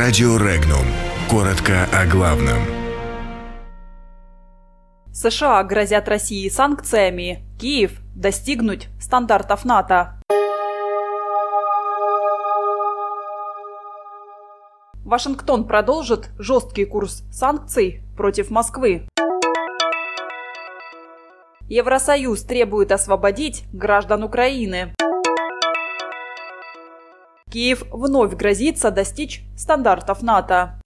Радио Регнум. Коротко о главном. США грозят России санкциями. Киев достигнуть стандартов НАТО. Вашингтон продолжит жесткий курс санкций против Москвы. Евросоюз требует освободить граждан Украины. Киев вновь грозится достичь стандартов НАТО.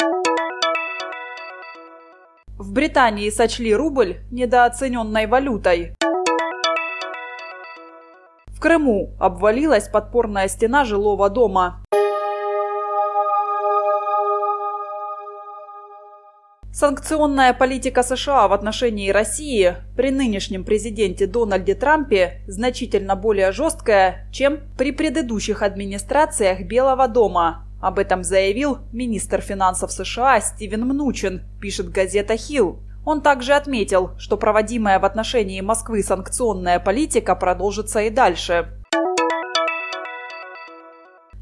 В Британии сочли рубль недооцененной валютой. В Крыму обвалилась подпорная стена жилого дома. Санкционная политика США в отношении России при нынешнем президенте Дональде Трампе значительно более жесткая, чем при предыдущих администрациях Белого дома. Об этом заявил министр финансов США Стивен Мнучин, пишет газета «Хилл». Он также отметил, что проводимая в отношении Москвы санкционная политика продолжится и дальше.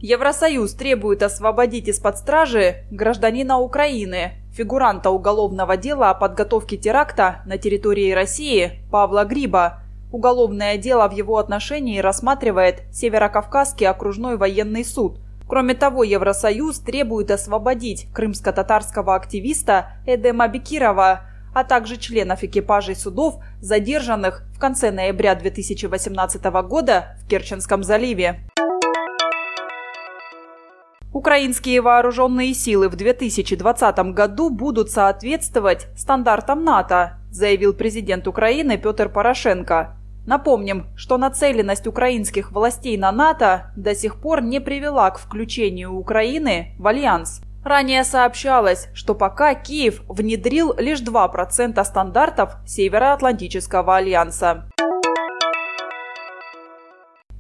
Евросоюз требует освободить из-под стражи гражданина Украины, фигуранта уголовного дела о подготовке теракта на территории России Павла Гриба. Уголовное дело в его отношении рассматривает Северокавказский окружной военный суд. Кроме того, Евросоюз требует освободить крымско-татарского активиста Эдема Бекирова, а также членов экипажей судов, задержанных в конце ноября 2018 года в Керченском заливе. Украинские вооруженные силы в 2020 году будут соответствовать стандартам НАТО, заявил президент Украины Петр Порошенко. Напомним, что нацеленность украинских властей на НАТО до сих пор не привела к включению Украины в альянс. Ранее сообщалось, что пока Киев внедрил лишь 2% стандартов Североатлантического альянса.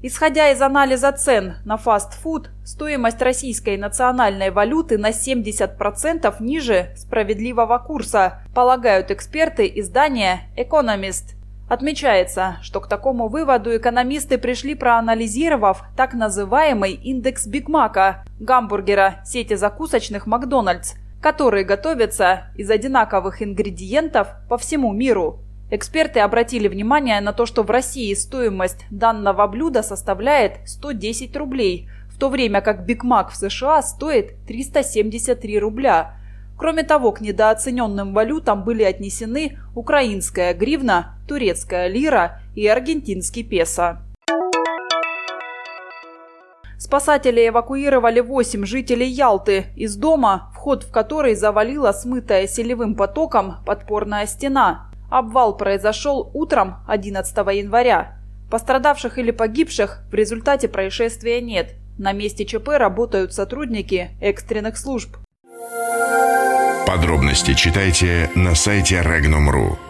Исходя из анализа цен на фастфуд, стоимость российской национальной валюты на 70% ниже справедливого курса, полагают эксперты издания «Экономист». Отмечается, что к такому выводу экономисты пришли, проанализировав так называемый индекс Бигмака, гамбургера сети закусочных Макдональдс, который готовится из одинаковых ингредиентов по всему миру. Эксперты обратили внимание на то, что в России стоимость данного блюда составляет 110 рублей, в то время как Биг Мак в США стоит 373 рубля. Кроме того, к недооцененным валютам были отнесены украинская гривна, турецкая лира и аргентинский песо. Спасатели эвакуировали 8 жителей Ялты из дома, вход в который завалила смытая селевым потоком подпорная стена. Обвал произошел утром 11 января. Пострадавших или погибших в результате происшествия нет. На месте ЧП работают сотрудники экстренных служб. Подробности читайте на сайте Regnum.ru.